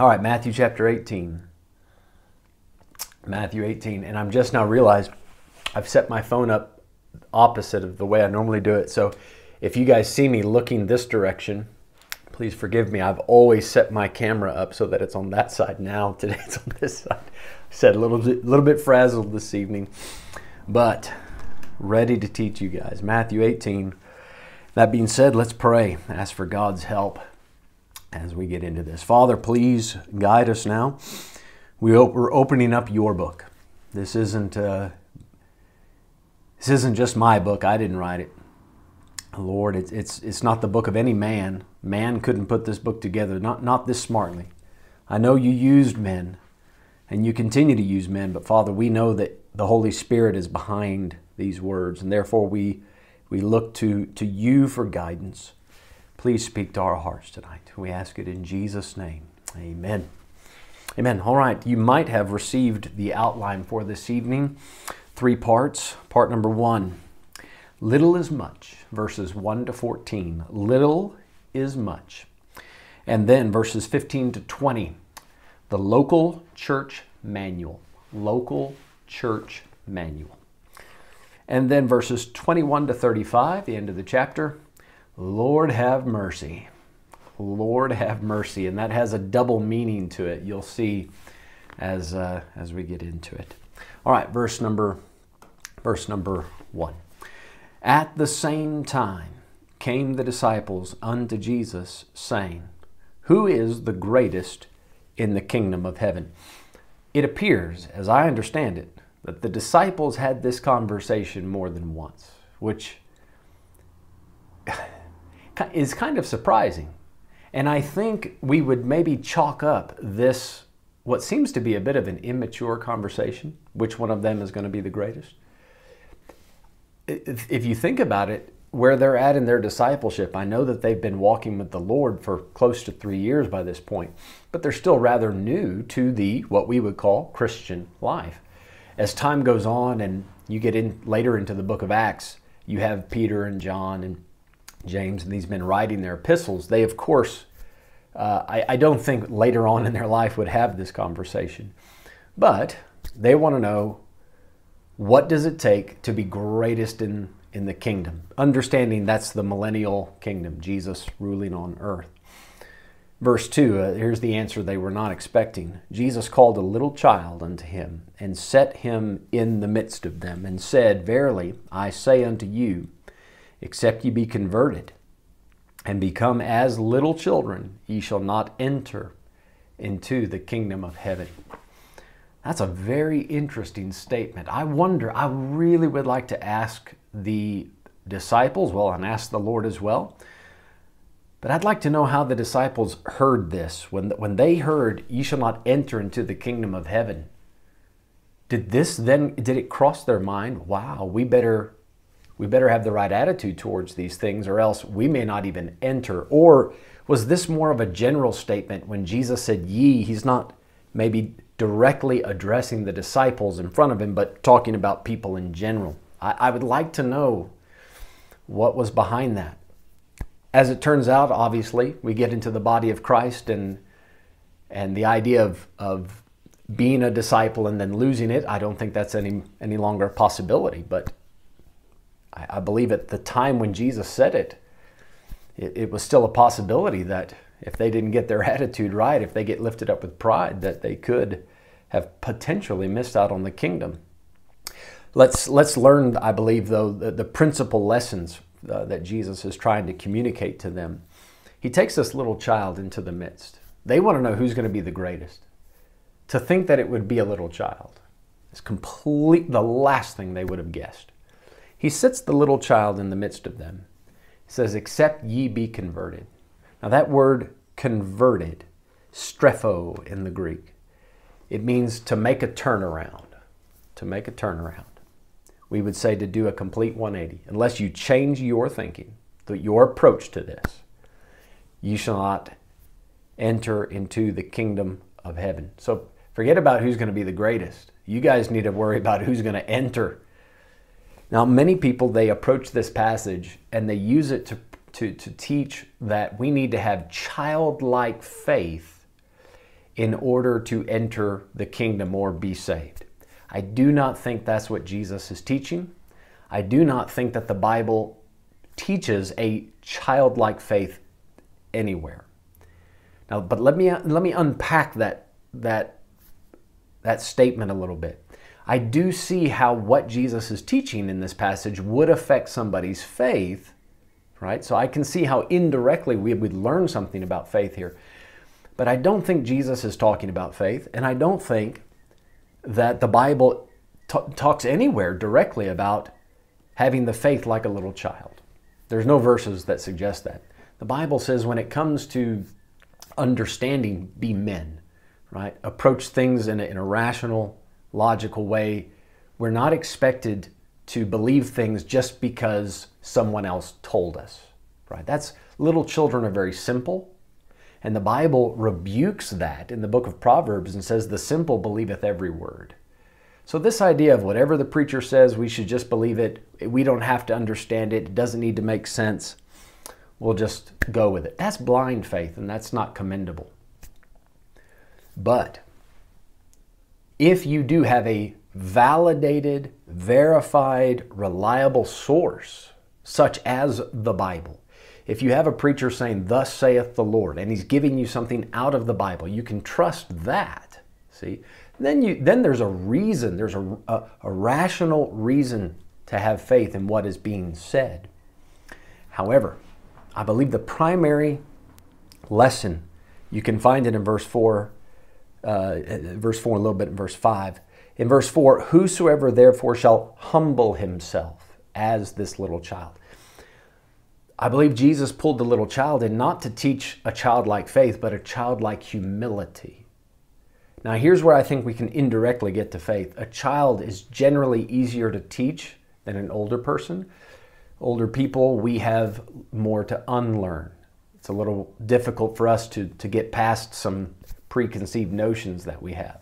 All right, Matthew chapter 18. Matthew 18. And I'm just now realized I've set my phone up opposite of the way I normally do it. So if you guys see me looking this direction, please forgive me. I've always set my camera up so that it's on that side. Now today it's on this side. I said a little little bit frazzled this evening, but ready to teach you guys. Matthew 18. That being said, let's pray. Ask for God's help as we get into this. Father, please guide us now. We we're opening up your book. This isn't uh, this isn't just my book. I didn't write it. Lord, it's, it's, it's not the book of any man. Man couldn't put this book together, not, not this smartly. I know you used men and you continue to use men, but Father, we know that the Holy Spirit is behind these words, and therefore we, we look to, to you for guidance. Please speak to our hearts tonight. We ask it in Jesus' name. Amen. Amen. All right, you might have received the outline for this evening. Three parts. Part number one Little is much, verses 1 to 14. Little is much. And then verses 15 to 20, the local church manual. Local church manual. And then verses 21 to 35, the end of the chapter, Lord have mercy. Lord have mercy. And that has a double meaning to it. You'll see as, uh, as we get into it. All right, verse number, verse number one. At the same time came the disciples unto Jesus, saying, Who is the greatest in the kingdom of heaven? It appears, as I understand it, that the disciples had this conversation more than once, which is kind of surprising. And I think we would maybe chalk up this, what seems to be a bit of an immature conversation, which one of them is going to be the greatest if you think about it, where they're at in their discipleship, I know that they've been walking with the Lord for close to three years by this point, but they're still rather new to the what we would call Christian life. As time goes on and you get in later into the book of Acts, you have Peter and John and James and these men writing their epistles. They, of course, uh, I, I don't think later on in their life would have this conversation, but they want to know what does it take to be greatest in, in the kingdom? Understanding that's the millennial kingdom, Jesus ruling on earth. Verse 2, uh, here's the answer they were not expecting. Jesus called a little child unto him and set him in the midst of them and said, Verily, I say unto you, except ye be converted and become as little children, ye shall not enter into the kingdom of heaven. That's a very interesting statement. I wonder, I really would like to ask the disciples, well, and ask the Lord as well. But I'd like to know how the disciples heard this. When, when they heard, ye shall not enter into the kingdom of heaven, did this then, did it cross their mind? Wow, we better, we better have the right attitude towards these things, or else we may not even enter. Or was this more of a general statement when Jesus said, Ye, he's not maybe directly addressing the disciples in front of him, but talking about people in general. I, I would like to know what was behind that. As it turns out, obviously, we get into the body of Christ and and the idea of, of being a disciple and then losing it, I don't think that's any any longer a possibility. But I, I believe at the time when Jesus said it, it, it was still a possibility that if they didn't get their attitude right, if they get lifted up with pride, that they could have potentially missed out on the kingdom. Let's, let's learn, I believe, though, the, the principal lessons uh, that Jesus is trying to communicate to them. He takes this little child into the midst. They want to know who's going to be the greatest. To think that it would be a little child is complete the last thing they would have guessed. He sits the little child in the midst of them. He says, Except ye be converted. Now, that word converted, strepho in the Greek, it means to make a turnaround. To make a turnaround. We would say to do a complete 180. Unless you change your thinking, your approach to this, you shall not enter into the kingdom of heaven. So forget about who's going to be the greatest. You guys need to worry about who's going to enter. Now, many people, they approach this passage and they use it to to, to teach that we need to have childlike faith in order to enter the kingdom or be saved. I do not think that's what Jesus is teaching. I do not think that the Bible teaches a childlike faith anywhere. Now, but let me let me unpack that that that statement a little bit. I do see how what Jesus is teaching in this passage would affect somebody's faith, right? So I can see how indirectly we would learn something about faith here. But I don't think Jesus is talking about faith, and I don't think that the Bible t- talks anywhere directly about having the faith like a little child. There's no verses that suggest that. The Bible says when it comes to understanding, be men, right? Approach things in a, in a rational, logical way. We're not expected to believe things just because someone else told us, right? That's little children are very simple. And the Bible rebukes that in the book of Proverbs and says, The simple believeth every word. So, this idea of whatever the preacher says, we should just believe it, we don't have to understand it, it doesn't need to make sense, we'll just go with it. That's blind faith, and that's not commendable. But if you do have a validated, verified, reliable source, such as the Bible, if you have a preacher saying, Thus saith the Lord, and he's giving you something out of the Bible, you can trust that. See? Then, you, then there's a reason, there's a, a, a rational reason to have faith in what is being said. However, I believe the primary lesson, you can find it in verse 4 uh, verse 4, a little bit in verse 5. In verse 4, whosoever therefore shall humble himself as this little child. I believe Jesus pulled the little child in not to teach a childlike faith, but a childlike humility. Now, here's where I think we can indirectly get to faith. A child is generally easier to teach than an older person. Older people, we have more to unlearn. It's a little difficult for us to, to get past some preconceived notions that we have.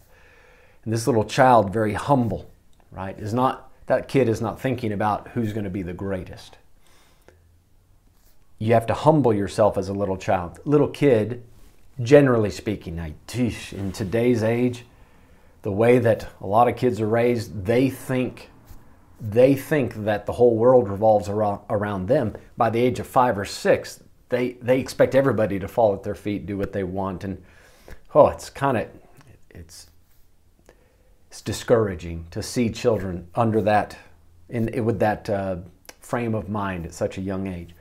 And this little child, very humble, right, is not, that kid is not thinking about who's going to be the greatest. You have to humble yourself as a little child. Little kid, generally speaking, in today's age, the way that a lot of kids are raised, they think they think that the whole world revolves around, around them. By the age of five or six, they, they expect everybody to fall at their feet, do what they want, and oh, it's kind of it's it's discouraging to see children under that in with that uh, frame of mind at such a young age.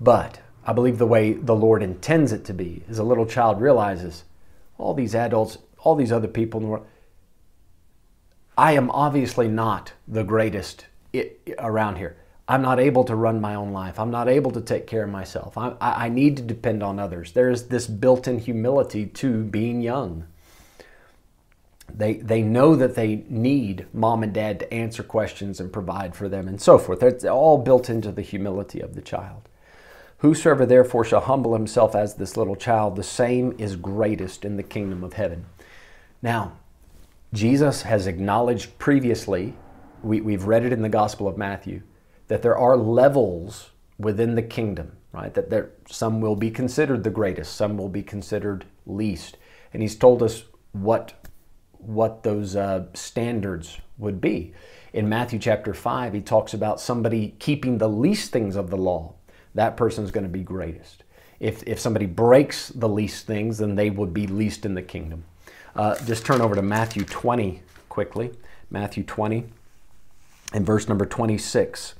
But I believe the way the Lord intends it to be is a little child realizes all these adults, all these other people in the world. I am obviously not the greatest around here. I'm not able to run my own life. I'm not able to take care of myself. I, I need to depend on others. There's this built in humility to being young. They, they know that they need mom and dad to answer questions and provide for them and so forth. It's all built into the humility of the child. Whosoever therefore shall humble himself as this little child, the same is greatest in the kingdom of heaven. Now, Jesus has acknowledged previously, we, we've read it in the Gospel of Matthew, that there are levels within the kingdom, right? That there some will be considered the greatest, some will be considered least. And he's told us what what those uh, standards would be. In Matthew chapter 5, he talks about somebody keeping the least things of the law. That person's going to be greatest. If, if somebody breaks the least things, then they would be least in the kingdom. Uh, just turn over to Matthew 20 quickly. Matthew 20 in verse number 26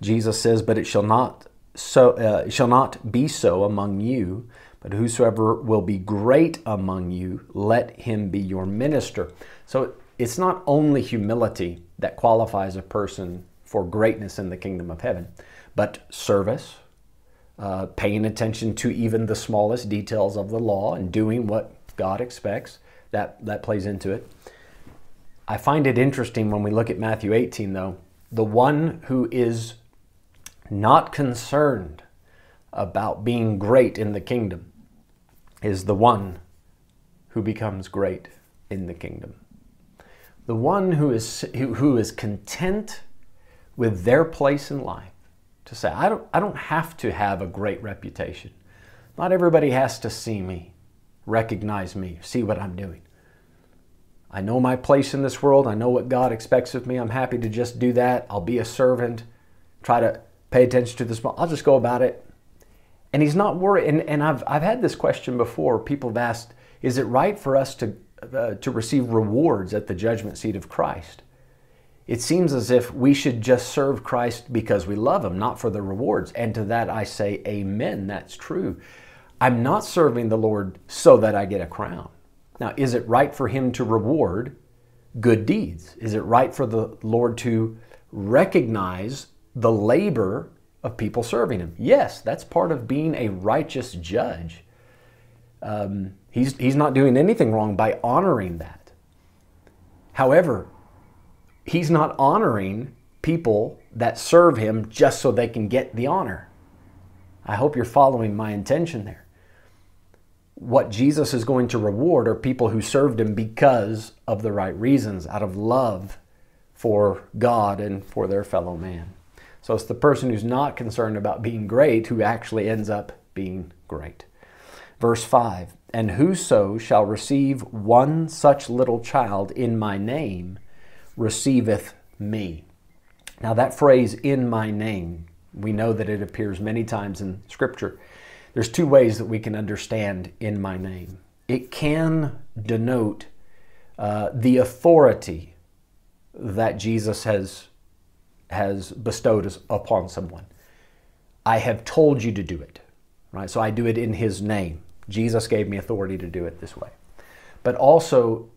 jesus says but it shall not so uh, shall not be so among you but whosoever will be great among you let him be your minister. So it's not only humility that qualifies a person for greatness in the kingdom of heaven but service uh, paying attention to even the smallest details of the law and doing what god expects. That that plays into it I find it interesting when we look at Matthew 18, though, the one who is not concerned about being great in the kingdom is the one who becomes great in the kingdom. The one who is, who is content with their place in life to say, I don't, I don't have to have a great reputation. Not everybody has to see me. recognize me, see what I'm doing. I know my place in this world. I know what God expects of me. I'm happy to just do that. I'll be a servant, try to pay attention to small. I'll just go about it. And he's not worried. And, and I've, I've had this question before. People have asked, is it right for us to, uh, to receive rewards at the judgment seat of Christ? It seems as if we should just serve Christ because we love him, not for the rewards. And to that I say, Amen. That's true. I'm not serving the Lord so that I get a crown. Now, is it right for him to reward good deeds? Is it right for the Lord to recognize the labor of people serving him? Yes, that's part of being a righteous judge. Um, he's, he's not doing anything wrong by honoring that. However, he's not honoring people that serve him just so they can get the honor. I hope you're following my intention there what Jesus is going to reward are people who served him because of the right reasons, out of love for God and for their fellow man. So it's the person who's not concerned about being great who actually ends up being great. Verse 5 And whoso shall receive one such little child in my name receiveth me. Now, that phrase, in my name, we know that it appears many times in Scripture. There's two ways that we can understand in my name. It can denote uh, the authority that Jesus has, has bestowed upon someone. I have told you to do it, right? So I do it in his name. Jesus gave me authority to do it this way. But also,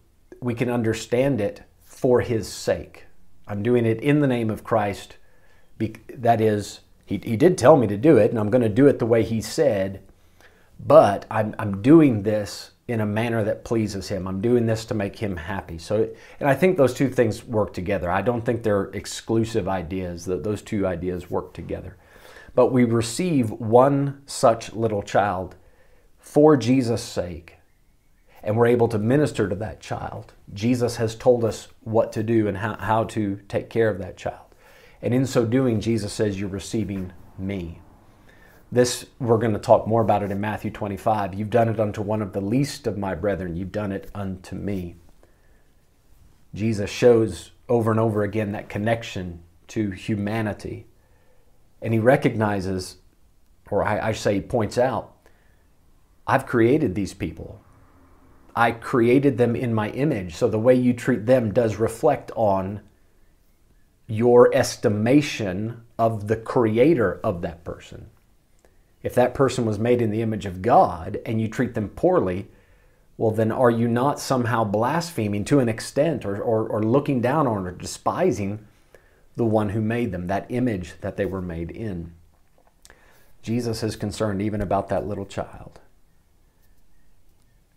we can understand it for his sake. I'm doing it in the name of Christ. That is, he, he did tell me to do it, and I'm going to do it the way he said, but I'm, I'm doing this in a manner that pleases him. I'm doing this to make him happy. So, and I think those two things work together. I don't think they're exclusive ideas, that those two ideas work together. But we receive one such little child for Jesus' sake, and we're able to minister to that child. Jesus has told us what to do and how, how to take care of that child. And in so doing, Jesus says, You're receiving me. This, we're going to talk more about it in Matthew 25. You've done it unto one of the least of my brethren, you've done it unto me. Jesus shows over and over again that connection to humanity. And he recognizes, or I, I say, points out, I've created these people. I created them in my image. So the way you treat them does reflect on your estimation of the creator of that person. If that person was made in the image of God and you treat them poorly, well, then are you not somehow blaspheming to an extent or, or, or looking down on or despising the one who made them, that image that they were made in? Jesus is concerned even about that little child.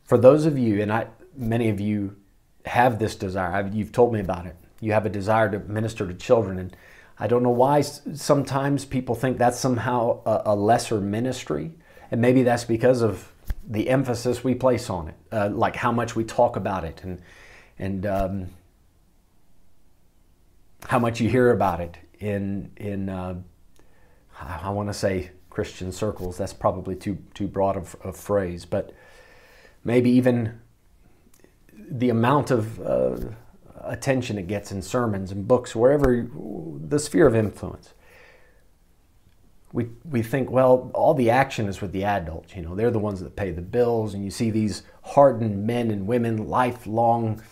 For those of you, and I, many of you have this desire, I've, you've told me about it you have a desire to minister to children. And I don't know why sometimes people think that's somehow a, a lesser ministry. And maybe that's because of the emphasis we place on it, uh, like how much we talk about it and, and um, how much you hear about it in, in uh, I want to say Christian circles. That's probably too, too broad of a phrase, but maybe even the amount of uh, attention it gets in sermons and books, wherever the sphere of influence. We, we think, well, all the action is with the adults. You know, they're the ones that pay the bills, and you see these hardened men and women, lifelong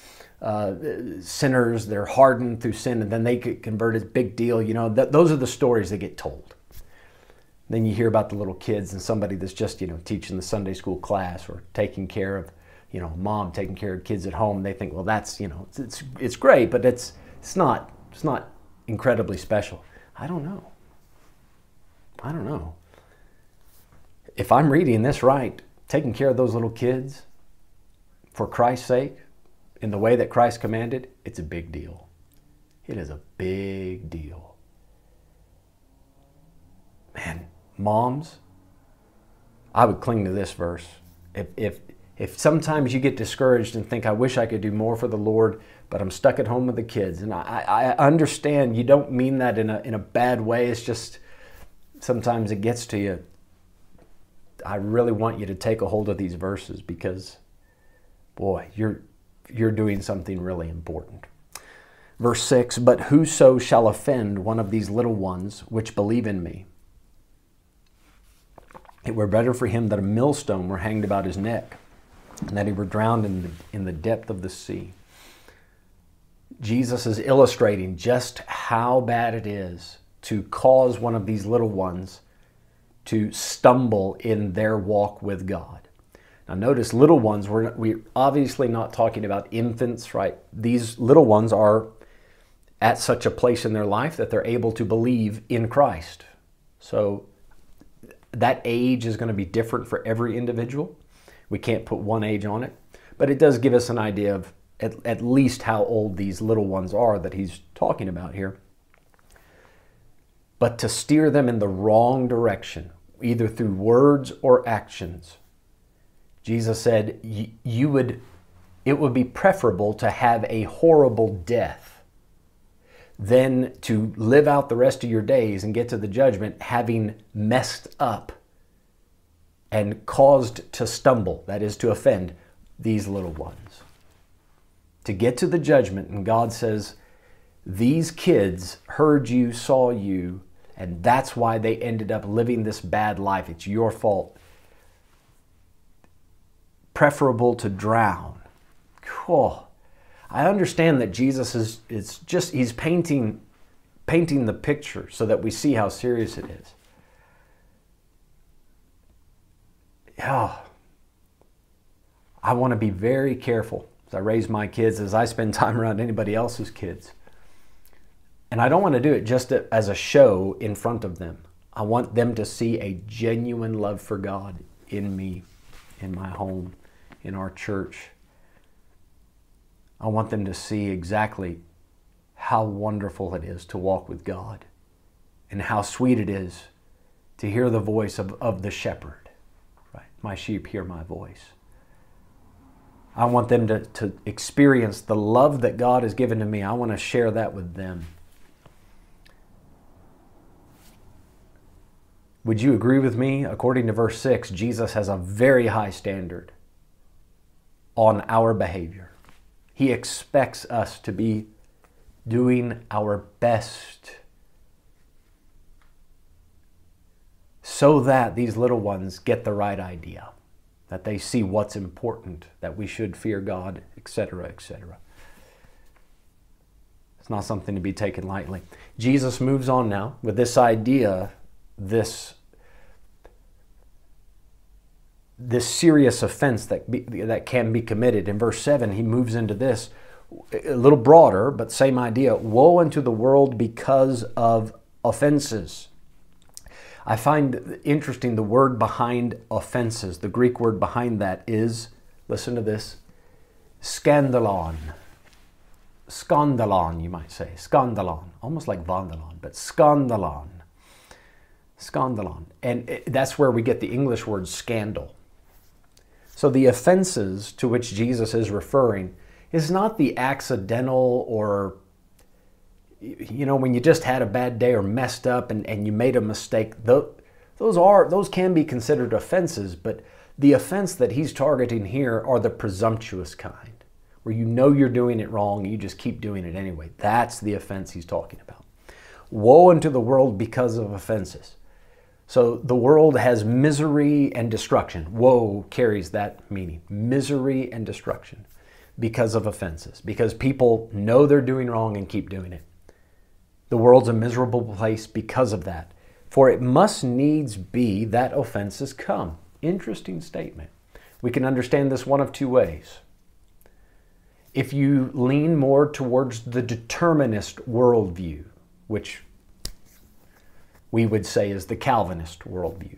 uh, sinners. They're hardened through sin, and then they get converted. Big deal. You know, th- those are the stories that get told. Then you hear about the little kids and somebody that's just, you know, teaching the Sunday school class or taking care of you know, mom taking care of kids at home, they think, well, that's, you know, it's, it's, great, but it's, it's not, it's not incredibly special. I don't know. I don't know. If I'm reading this right, taking care of those little kids for Christ's sake, in the way that Christ commanded, it's a big deal. It is a big deal. Man, moms, I would cling to this verse. If, if, if sometimes you get discouraged and think, I wish I could do more for the Lord, but I'm stuck at home with the kids. And I, I understand you don't mean that in a, in a bad way. It's just sometimes it gets to you. I really want you to take a hold of these verses because, boy, you're, you're doing something really important. Verse 6 But whoso shall offend one of these little ones which believe in me, it were better for him that a millstone were hanged about his neck, and that he were drowned in the, in the depth of the sea. Jesus is illustrating just how bad it is to cause one of these little ones to stumble in their walk with God. Now, notice little ones, we're, we're obviously not talking about infants, right? These little ones are at such a place in their life that they're able to believe in Christ. So, that age is going to be different for every individual. We can't put one age on it, but it does give us an idea of at, at least how old these little ones are that he's talking about here. But to steer them in the wrong direction, either through words or actions, Jesus said, you would, it would be preferable to have a horrible death than to live out the rest of your days and get to the judgment having messed up and caused to stumble, that is, to offend these little ones to get to the judgment, and God says, These kids heard you, saw you, and that's why they ended up living this bad life. It's your fault. Preferable to drown. Cool. I understand that Jesus is it's just he's painting painting the picture so that we see how serious it is. Yeah. I want to be very careful as I raise my kids, as I spend time around anybody else's kids. And I don't want to do it just as a show in front of them. I want them to see a genuine love for God in me, in my home, in our church. I want them to see exactly how wonderful it is to walk with God and how sweet it is to hear the voice of, of the shepherd. My sheep hear my voice. I want them to, to experience the love that God has given to me. I want to share that with them. Would you agree with me? According to verse 6, Jesus has a very high standard on our behavior. He expects us to be doing our best so that these little ones get the right idea that they see what's important, that we should fear God, etc., etc. It's not something to be taken lightly. Jesus moves on now with this idea, this this serious offense that be, that can be committed. In verse 7, he moves into this a little broader, but same idea. Woe unto the world because of offenses. I find interesting the word behind offenses. The Greek word behind that is, listen to this, scandalon. Scandalon, you might say. Scandalon. Almost like vandalon, but scandalon. Scandalon. And that's where we get the English word scandal. So the offenses to which Jesus is referring is not the accidental or you know, when you just had a bad day or messed up and, and you made a mistake, those, are those can be considered offenses, but the offense that he's targeting here are the presumptuous kind, where you know you're doing it wrong, and you just keep doing it anyway. That's the offense he's talking about. Woe unto the world because of offenses. So the world has misery and destruction. Woe carries that meaning misery and destruction because of offenses, because people know they're doing wrong and keep doing it. The world's a miserable place because of that. For it must needs be that offenses come. Interesting statement. We can understand this one of two ways. If you lean more towards the determinist worldview, which we would say is the Calvinist worldview,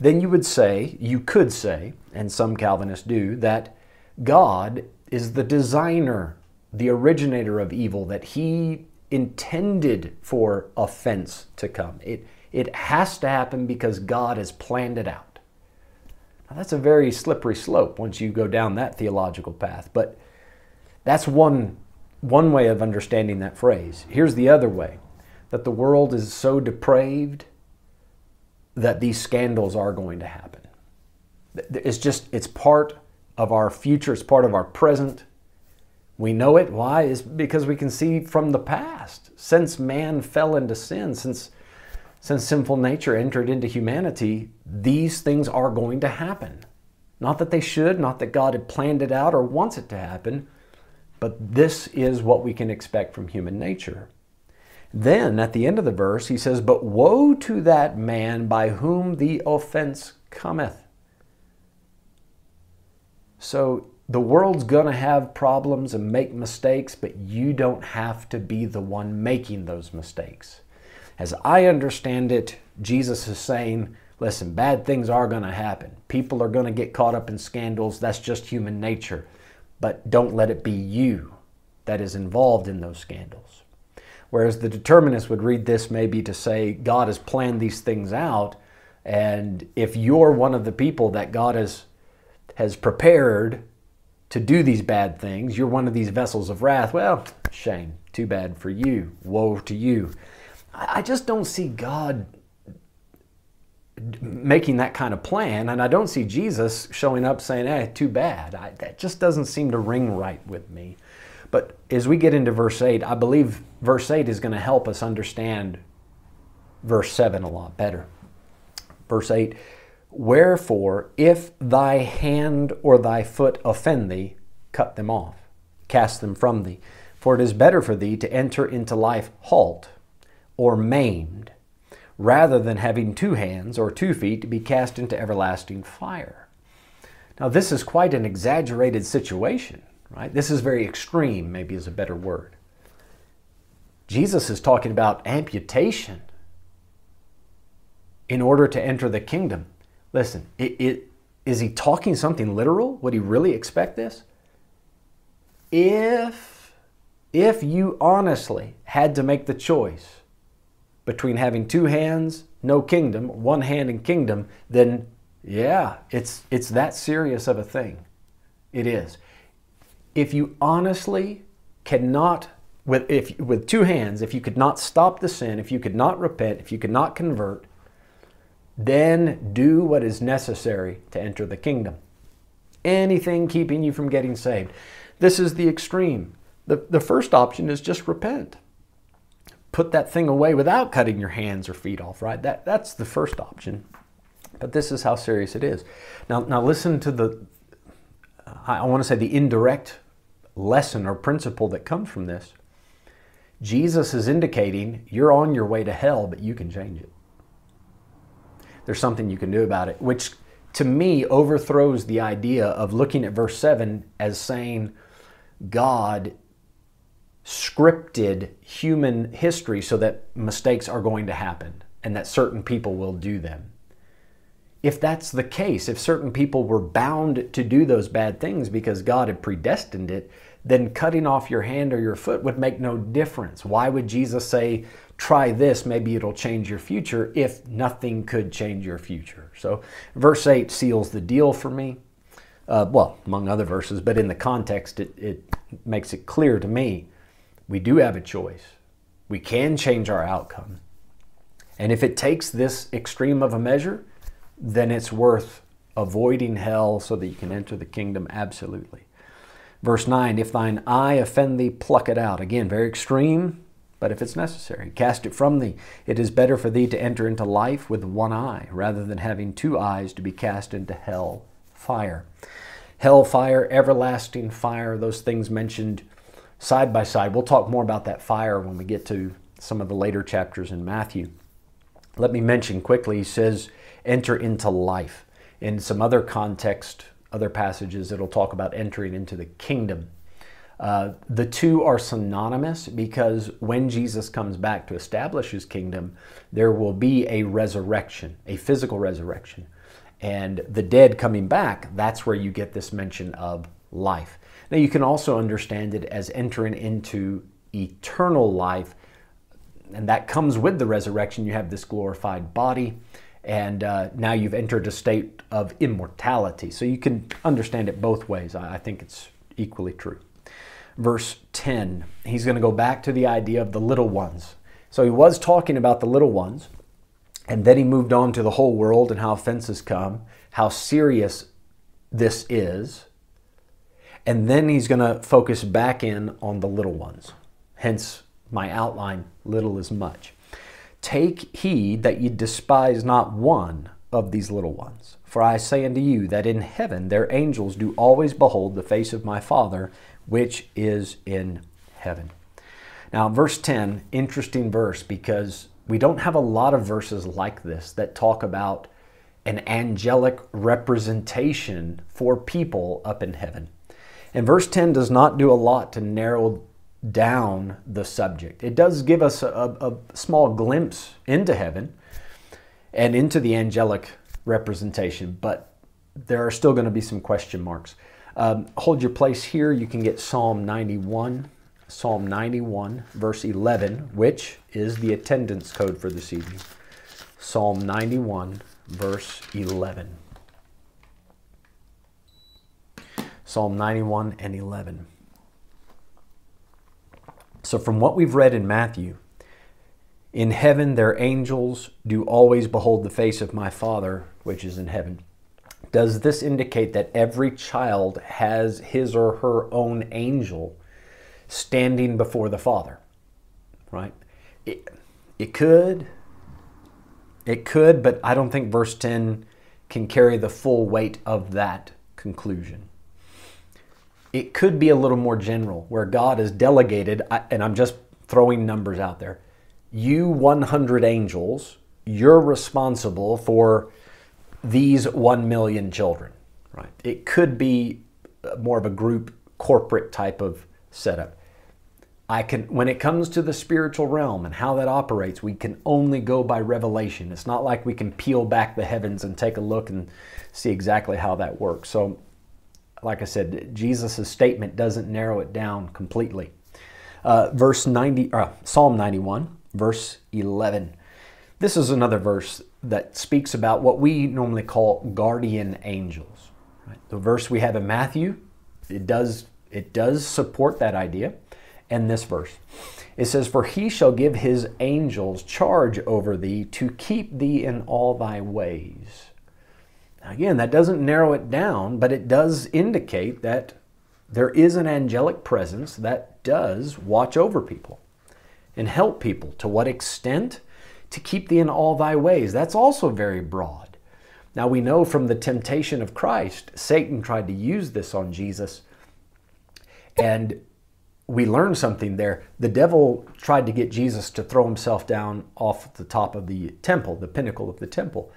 then you would say, you could say, and some Calvinists do, that God is the designer, the originator of evil, that He intended for offense to come. It, it has to happen because God has planned it out. Now, that's a very slippery slope once you go down that theological path, but that's one, one way of understanding that phrase. Here's the other way that the world is so depraved that these scandals are going to happen. It's just, it's part of our future, it's part of our present. We know it. Why? Is because we can see from the past. Since man fell into sin, since since sinful nature entered into humanity, these things are going to happen. Not that they should, not that God had planned it out or wants it to happen, but this is what we can expect from human nature. Then at the end of the verse, he says, But woe to that man by whom the offense cometh. So the world's going to have problems and make mistakes, but you don't have to be the one making those mistakes. As I understand it, Jesus is saying, listen, bad things are going to happen. People are going to get caught up in scandals. That's just human nature. But don't let it be you that is involved in those scandals. Whereas the determinist would read this maybe to say God has planned these things out, and if you're one of the people that God has has prepared to do these bad things, you're one of these vessels of wrath. Well, shame, too bad for you. Woe to you. I just don't see God making that kind of plan, and I don't see Jesus showing up saying, "Hey, too bad." I, that just doesn't seem to ring right with me. But as we get into verse 8, I believe verse 8 is going to help us understand verse 7 a lot better. Verse 8 Wherefore, if thy hand or thy foot offend thee, cut them off, cast them from thee. For it is better for thee to enter into life halt or maimed, rather than having two hands or two feet to be cast into everlasting fire. Now, this is quite an exaggerated situation right? This is very extreme, maybe is a better word. Jesus is talking about amputation in order to enter the kingdom. Listen, it, it, is he talking something literal? Would he really expect this? If, if you honestly had to make the choice between having two hands, no kingdom, one hand and kingdom, then yeah, it's, it's that serious of a thing. It is if you honestly cannot with if with two hands if you could not stop the sin if you could not repent if you could not convert then do what is necessary to enter the kingdom. Anything keeping you from getting saved. This is the extreme. The, the first option is just repent. Put that thing away without cutting your hands or feet off right? That that's the first option. But this is how serious it is. Now now listen to the i want to say the indirect lesson or principle that comes from this. Jesus is indicating you're on your way to hell, but you can change it. There's something you can do about it, which to me overthrows the idea of looking at verse 7 as saying God scripted human history so that mistakes are going to happen and that certain people will do them. If that's the case, if certain people were bound to do those bad things because God had predestined it, then cutting off your hand or your foot would make no difference. Why would Jesus say, try this, maybe it'll change your future, if nothing could change your future? So, verse 8 seals the deal for me. Uh, well, among other verses, but in the context, it, it makes it clear to me we do have a choice. We can change our outcome. And if it takes this extreme of a measure, then it's worth avoiding hell so that you can enter the kingdom absolutely. Verse 9, if thine eye offend thee, pluck it out. Again, very extreme, but if it's necessary, cast it from thee. It is better for thee to enter into life with one eye, rather than having two eyes to be cast into hell fire. Hell fire, everlasting fire, those things mentioned side by side. We'll talk more about that fire when we get to some of the later chapters in Matthew. Let me mention quickly, he says, enter into life. In some other context, other passages, it'll talk about entering into the kingdom. Uh, the two are synonymous because when Jesus comes back to establish his kingdom, there will be a resurrection, a physical resurrection. And the dead coming back, that's where you get this mention of life. Now, you can also understand it as entering into eternal life, and that comes with the resurrection. You have this glorified body and uh, now you've entered a state of immortality. So you can understand it both ways. I think it's equally true. Verse 10, he's going to go back to the idea of the little ones. So he was talking about the little ones, and then he moved on to the whole world and how offenses come, how serious this is. And then he's going to focus back in on the little ones. Hence my outline little is much. Take heed that ye despise not one of these little ones. For I say unto you that in heaven their angels do always behold the face of my Father which is in heaven. Now, verse 10, interesting verse because we don't have a lot of verses like this that talk about an angelic representation for people up in heaven. And verse 10 does not do a lot to narrow down the subject. It does give us a, a, small glimpse into heaven and into the angelic representation, but there are still going to be some question marks. Um, hold your place here. You can get Psalm 91, Psalm 91, verse 11, which is the attendance code for this evening. Psalm 91, verse 11. Psalm 91 and 11. So, from what we've read in Matthew, in heaven their angels do always behold the face of my Father which is in heaven. Does this indicate that every child has his or her own angel standing before the Father? Right? It, it could. It could, but I don't think verse 10 can carry the full weight of that conclusion. It could be a little more general, where God is delegated, and I'm just throwing numbers out there. You 100 angels, you're responsible for these 1 million children, right? It could be more of a group corporate type of setup. I can when it comes to the spiritual realm and how that operates, we can only go by revelation. It's not like we can peel back the heavens and take a look and see exactly how that works. So like I said, Jesus' statement doesn't narrow it down completely. Uh, verse 90, uh, Psalm 91, verse 11. This is another verse that speaks about what we normally call guardian angels. Right? The verse we have in Matthew, it does it does support that idea. And this verse, it says, "For he shall give his angels charge over thee to keep thee in all thy ways." Now, Again, that doesn't narrow it down, but it does indicate that there is an angelic presence that does watch over people and help people. To what extent? To keep thee in all thy ways. That's also very broad. Now we know from the temptation of Christ, Satan tried to use this on Jesus. And we learn something there. The devil tried to get Jesus to throw himself down off the top of the temple, the pinnacle of the temple.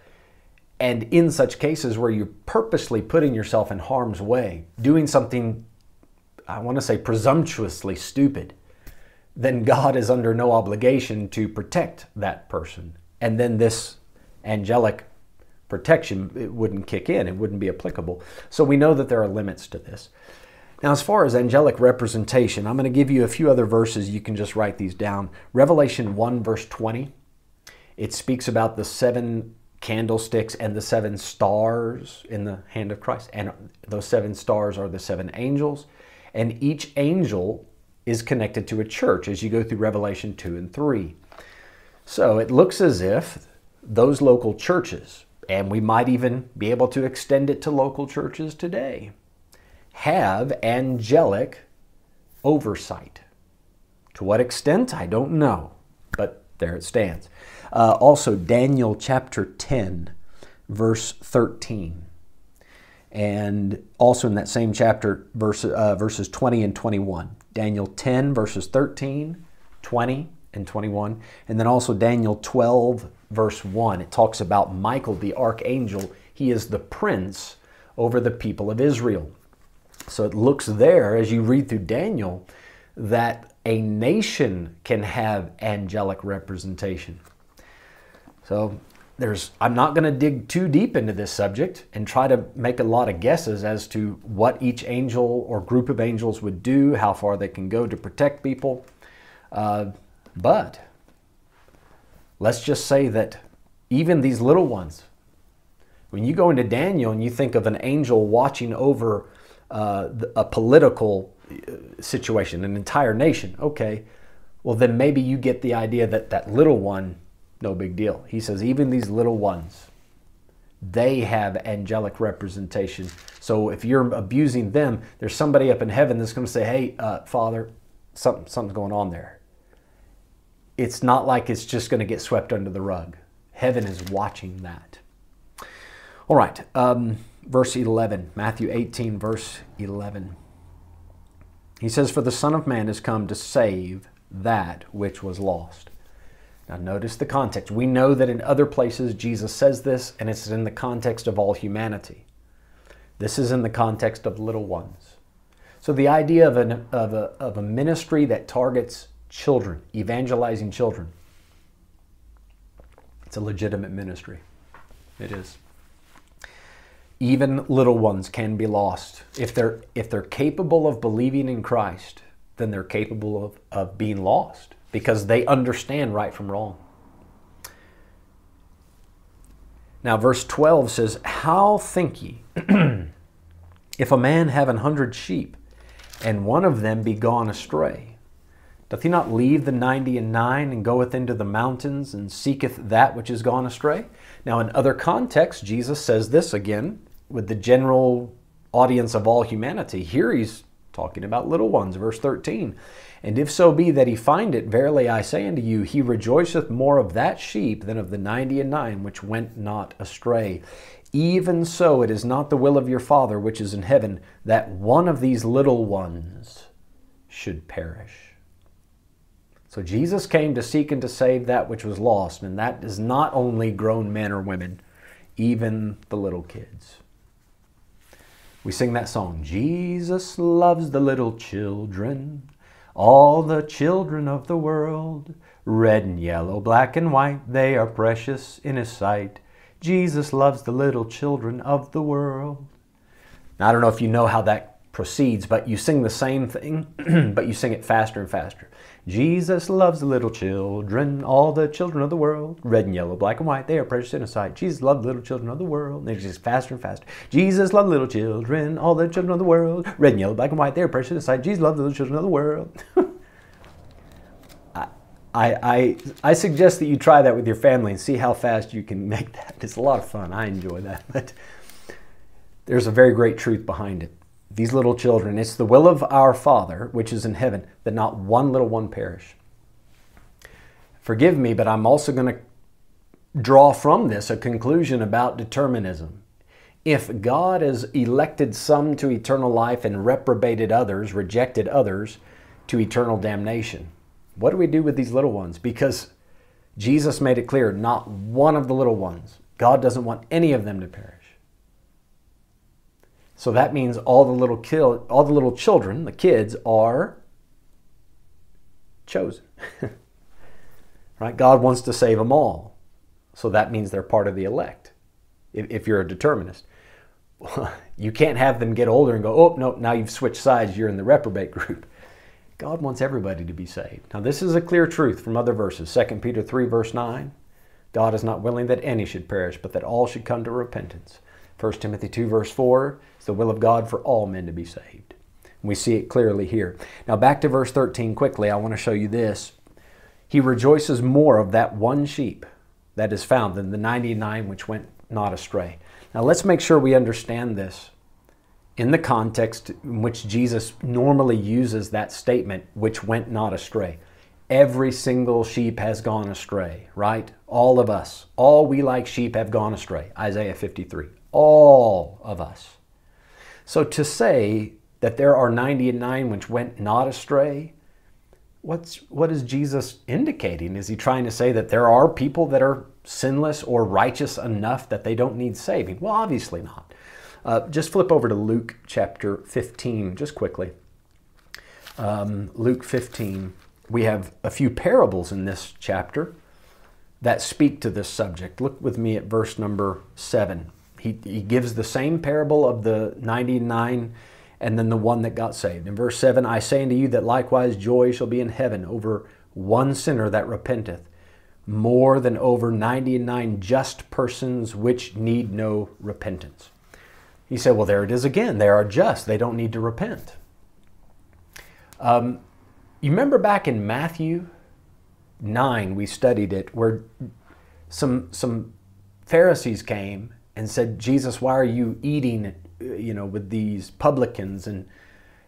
And in such cases where you're purposely putting yourself in harm's way, doing something, I want to say, presumptuously stupid, then God is under no obligation to protect that person. And then this angelic protection it wouldn't kick in, it wouldn't be applicable. So we know that there are limits to this. Now, as far as angelic representation, I'm going to give you a few other verses. You can just write these down. Revelation 1, verse 20, it speaks about the seven candlesticks and the seven stars in the hand of Christ. And those seven stars are the seven angels. And each angel is connected to a church as you go through Revelation 2 and 3. So it looks as if those local churches, and we might even be able to extend it to local churches today, have angelic oversight. To what extent, I don't know, but there it stands. Uh, also, Daniel chapter 10, verse 13. And also in that same chapter, verse, uh, verses 20 and 21. Daniel 10, verses 13, 20, and 21. And then also Daniel 12, verse 1. It talks about Michael, the archangel. He is the prince over the people of Israel. So it looks there, as you read through Daniel, that a nation can have angelic representation. So there's I'm not going to dig too deep into this subject and try to make a lot of guesses as to what each angel or group of angels would do, how far they can go to protect people. Uh, but let's just say that even these little ones, when you go into Daniel and you think of an angel watching over uh, a political uh, situation, an entire nation, okay, well, then maybe you get the idea that that little one no big deal. He says, even these little ones they have angelic representation. So if you're abusing them, there's somebody up in heaven that's going to say, "Hey, uh, Father, something, something's going on there." It's not like it's just going to get swept under the rug. Heaven is watching that. All right, um, verse 11, Matthew 18, verse 11. He says, For the Son of Man has come to save that which was lost. Now, notice the context. We know that in other places Jesus says this, and it's in the context of all humanity. This is in the context of little ones. So, the idea of, an, of, a, of a ministry that targets children, evangelizing children, it's a legitimate ministry. It is. Even little ones can be lost. If they're, if they're capable of believing in Christ, then they're capable of, of being lost because they understand right from wrong. Now, verse 12 says, How think ye, if a man have an hundred sheep, and one of them be gone astray? Doth he not leave the ninety and nine and goeth into the mountains and seeketh that which is gone astray? Now, in other contexts, Jesus says this again with the general audience of all humanity. Here he's talking about little ones, verse 13. And if so be that he find it, verily I say unto you, he rejoiceth more of that sheep than of the ninety and nine which went not astray. Even so, it is not the will of your Father which is in heaven that one of these little ones should perish. So Jesus came to seek and to save that which was lost, and that is not only grown men or women, even the little kids. We sing that song, Jesus loves the little children. All the children of the world, red and yellow, black and white, they are precious in His sight. Jesus loves the little children of the world. Now, I don't know if you know how that proceeds, but you sing the same thing, but you sing it faster and faster. Jesus loves the little children, all the children of the world, red and yellow, black and white, they are precious in His sight. Jesus loved little children of the world. And it's just faster and faster. Jesus loved little children, all the children of the world, red and yellow, black and white, they are precious in His sight. Jesus loved the little children of the world. I, I, I suggest that you try that with your family and see how fast you can make that. It's a lot of fun. I enjoy that. But there's a very great truth behind it these little children. It's the will of our Father, which is in heaven, that not one little one perish. Forgive me, but I'm also going to draw from this a conclusion about determinism. If God has elected some to eternal life and reprobated others, rejected others to eternal damnation, what do we do with these little ones? Because Jesus made it clear not one of the little ones, God doesn't want any of them to perish. So that means all the little kill, all the little children, the kids, are chosen. right? God wants to save them all. So that means they're part of the elect. If, if you're a determinist, you can't have them get older and go, oh no, now you've switched sides. You're in the reprobate group. God wants everybody to be saved. Now this is a clear truth from other verses. 2 Peter 3 verse 9. God is not willing that any should perish, but that all should come to repentance. 1 Timothy 2 verse 4 the will of God for all men to be saved. We see it clearly here. Now, back to verse 13 quickly. I want to show you this. He rejoices more of that one sheep that is found than the 99 which went not astray. Now, let's make sure we understand this in the context in which Jesus normally uses that statement, which went not astray. Every single sheep has gone astray, right? All of us, all we like sheep have gone astray. Isaiah 53. All of us. So to say that there are 99 which went not astray, what's, what is Jesus indicating? Is he trying to say that there are people that are sinless or righteous enough that they don't need saving? Well, obviously not. Uh, just flip over to Luke chapter 15, just quickly. Um, Luke 15. We have a few parables in this chapter that speak to this subject. Look with me at verse number 7. He, he gives the same parable of the 99 and then the one that got saved. In verse 7, I say unto you that likewise joy shall be in heaven over one sinner that repenteth, more than over 99 just persons which need no repentance. He said, Well, there it is again. They are just, they don't need to repent. Um, you remember back in Matthew 9, we studied it, where some, some Pharisees came and said, Jesus, why are you eating, uh, you know, with these publicans? And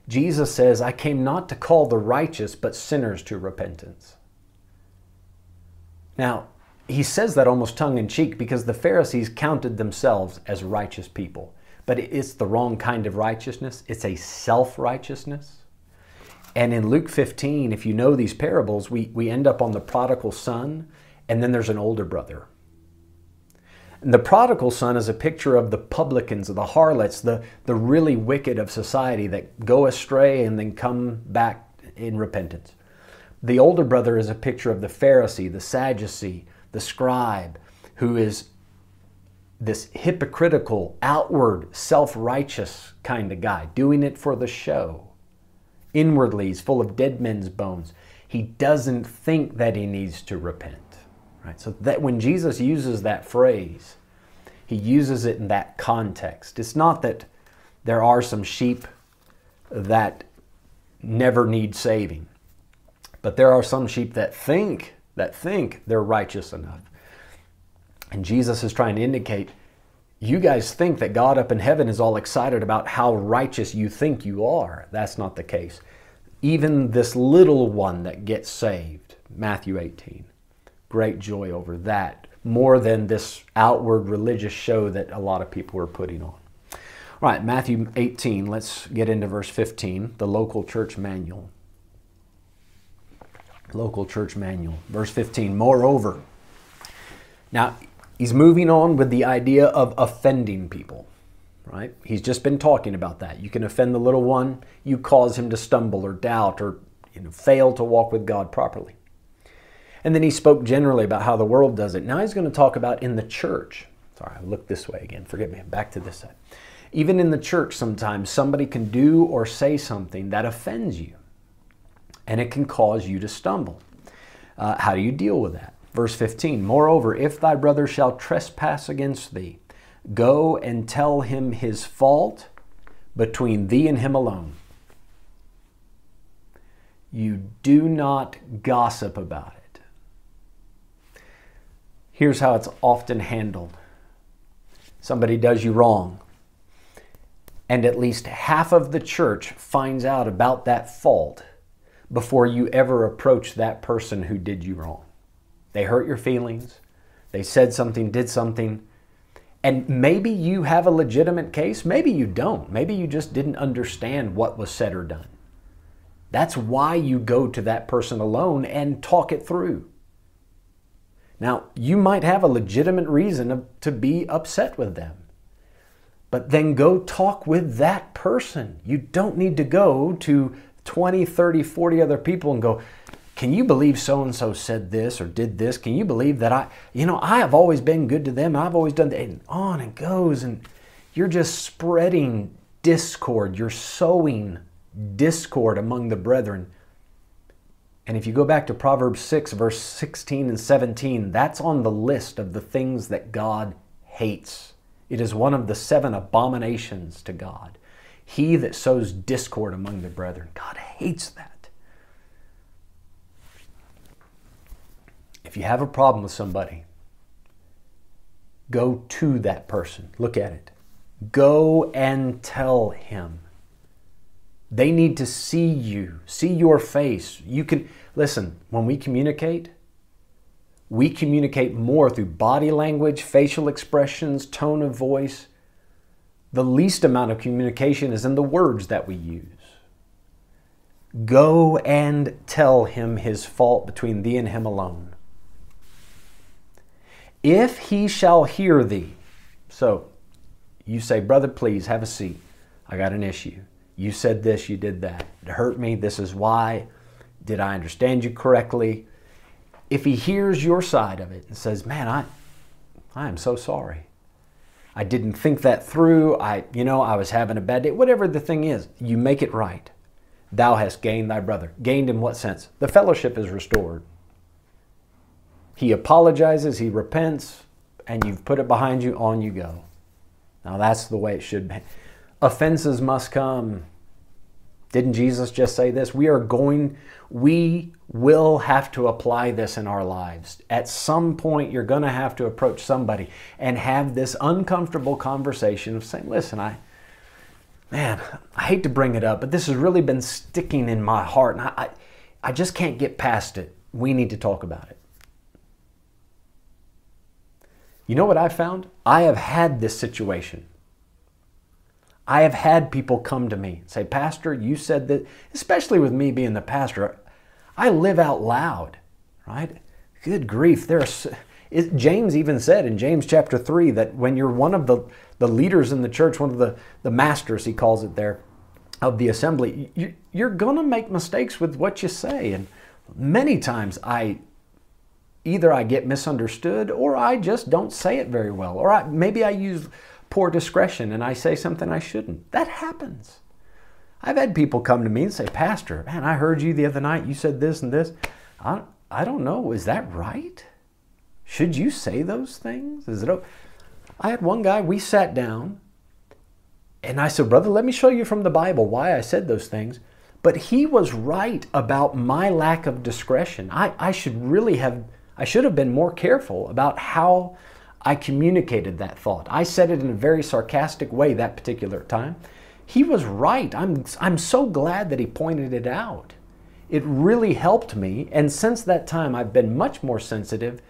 Jesus says, I came not to call the righteous, but sinners to repentance. Now, he says that almost tongue in cheek because the Pharisees counted themselves as righteous people. But it's the wrong kind of righteousness, it's a self righteousness. And in Luke 15, if you know these parables, we, we end up on the prodigal son, and then there's an older brother. And the prodigal son is a picture of the publicans, the harlots, the, the really wicked of society that go astray and then come back in repentance. The older brother is a picture of the Pharisee, the Sadducee, the scribe, who is this hypocritical, outward, self righteous kind of guy, doing it for the show. Inwardly, he's full of dead men's bones. He doesn't think that he needs to repent. Right? So that when Jesus uses that phrase, he uses it in that context. It's not that there are some sheep that never need saving, but there are some sheep that think that think they're righteous enough. And Jesus is trying to indicate you guys think that God up in heaven is all excited about how righteous you think you are. That's not the case. Even this little one that gets saved, Matthew 18, great joy over that, more than this outward religious show that a lot of people are putting on. All right, Matthew 18, let's get into verse 15, the local church manual. Local church manual, verse 15. Moreover, now he's moving on with the idea of offending people, right? He's just been talking about that. You can offend the little one, you cause him to stumble or doubt or you know, fail to walk with God properly. And then he spoke generally about how the world does it. Now he's going to talk about in the church. Sorry, I look this way again. Forgive me. Back to this side. Even in the church, sometimes somebody can do or say something that offends you, and it can cause you to stumble. Uh, how do you deal with that? Verse 15 Moreover, if thy brother shall trespass against thee, go and tell him his fault between thee and him alone. You do not gossip about it. Here's how it's often handled somebody does you wrong, and at least half of the church finds out about that fault before you ever approach that person who did you wrong. They hurt your feelings, they said something, did something, and maybe you have a legitimate case, maybe you don't. Maybe you just didn't understand what was said or done. That's why you go to that person alone and talk it through. Now, you might have a legitimate reason to be upset with them, but then go talk with that person. You don't need to go to 20, 30, 40 other people and go, can you believe so and so said this or did this? Can you believe that I, you know, I have always been good to them. I've always done that. And on and goes. And you're just spreading discord. You're sowing discord among the brethren. And if you go back to Proverbs 6, verse 16 and 17, that's on the list of the things that God hates. It is one of the seven abominations to God. He that sows discord among the brethren, God hates that. If you have a problem with somebody, go to that person. Look at it. Go and tell him. They need to see you, see your face. You can listen, when we communicate, we communicate more through body language, facial expressions, tone of voice. The least amount of communication is in the words that we use. Go and tell him his fault between thee and him alone. If he shall hear thee, so you say, Brother, please have a seat. I got an issue. You said this, you did that. It hurt me. This is why. Did I understand you correctly? If he hears your side of it and says, "Man, I I am so sorry. I didn't think that through. I, you know, I was having a bad day. Whatever the thing is, you make it right. Thou hast gained thy brother. Gained in what sense? The fellowship is restored. He apologizes, he repents, and you've put it behind you, on you go. Now that's the way it should be. Offenses must come. Didn't Jesus just say this? We are going, we will have to apply this in our lives. At some point, you're going to have to approach somebody and have this uncomfortable conversation of saying, listen, I, man, I hate to bring it up, but this has really been sticking in my heart and I, I, I just can't get past it. We need to talk about it. You know what I found? I have had this situation. I have had people come to me and say, Pastor, you said that, especially with me being the pastor, I live out loud, right? Good grief. There's, James even said in James chapter 3 that when you're one of the, the leaders in the church, one of the, the masters, he calls it there, of the assembly, you, you're going to make mistakes with what you say. And many times I either I get misunderstood or I just don't say it very well. Or I, maybe I use poor discretion and I say something I shouldn't. That happens. I've had people come to me and say, Pastor, man, I heard you the other night. You said this and this. I, I don't know. Is that right? Should you say those things? Is it? I had one guy, we sat down and I said, Brother, let me show you from the Bible why I said those things. But he was right about my lack of discretion. I, I should really have, I should have been more careful about how I communicated that thought. I said it in a very sarcastic way that particular time. He was right. I'm, I'm so glad that he pointed it out. It really helped me. And since that time, I've been much more sensitive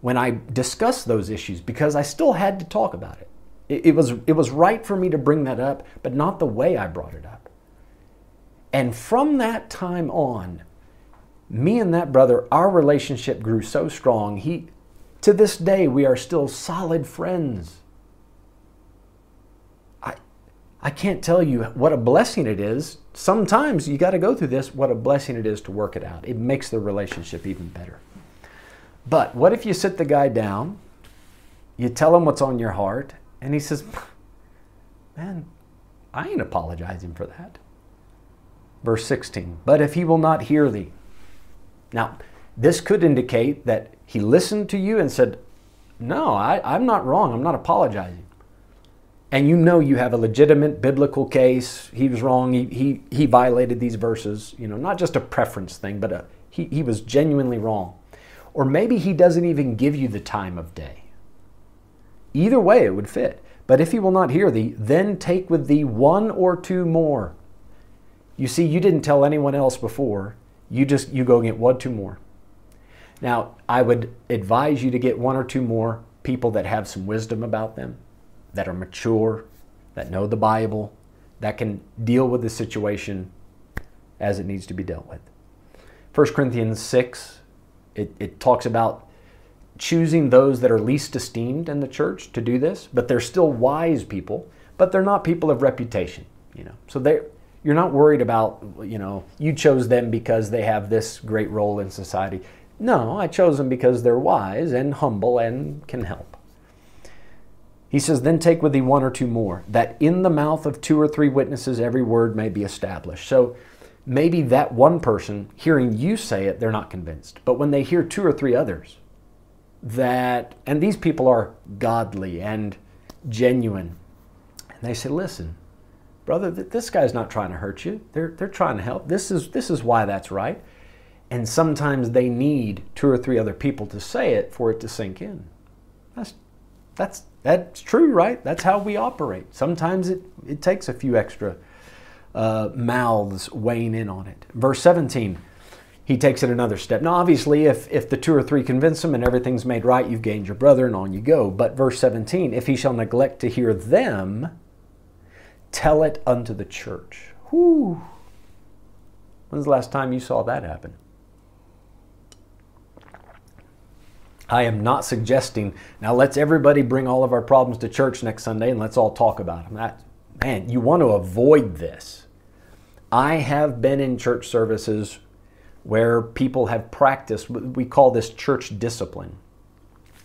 when I discuss those issues because I still had to talk about it. it. It, was, it was right for me to bring that up, but not the way I brought it up. And from that time on, me and that brother, our relationship grew so strong. He, to this day, we are still solid friends. I, I can't tell you what a blessing it is. Sometimes you got to go through this, what a blessing it is to work it out. It makes the relationship even better. But what if you sit the guy down, you tell him what's on your heart, and he says, Man, I ain't apologizing for that. Verse 16, but if he will not hear thee. Now, this could indicate that he listened to you and said, No, I, I'm not wrong. I'm not apologizing. And you know you have a legitimate biblical case. He was wrong. He, he, he violated these verses. You know, not just a preference thing, but a, he, he was genuinely wrong. Or maybe he doesn't even give you the time of day. Either way, it would fit. But if he will not hear thee, then take with thee one or two more. You see, you didn't tell anyone else before. You just you go get one, two more. Now, I would advise you to get one or two more people that have some wisdom about them, that are mature, that know the Bible, that can deal with the situation as it needs to be dealt with. 1 Corinthians 6, it, it talks about choosing those that are least esteemed in the church to do this, but they're still wise people, but they're not people of reputation, you know. So they you're not worried about, you know, you chose them because they have this great role in society. No, I chose them because they're wise and humble and can help. He says, Then take with thee one or two more, that in the mouth of two or three witnesses every word may be established. So maybe that one person, hearing you say it, they're not convinced. But when they hear two or three others, that, and these people are godly and genuine, and they say, Listen, brother, this guy's not trying to hurt you. They're, they're trying to help. This is, this is why that's right. And sometimes they need two or three other people to say it for it to sink in. That's, that's, that's true, right? That's how we operate. Sometimes it, it takes a few extra uh, mouths weighing in on it. Verse 17, he takes it another step. Now, obviously, if, if the two or three convince him and everything's made right, you've gained your brother and on you go. But verse 17, if he shall neglect to hear them, tell it unto the church. Whew. When's the last time you saw that happen? I am not suggesting now let's everybody bring all of our problems to church next Sunday and let's all talk about them. That, man, you want to avoid this. I have been in church services where people have practiced, we call this church discipline.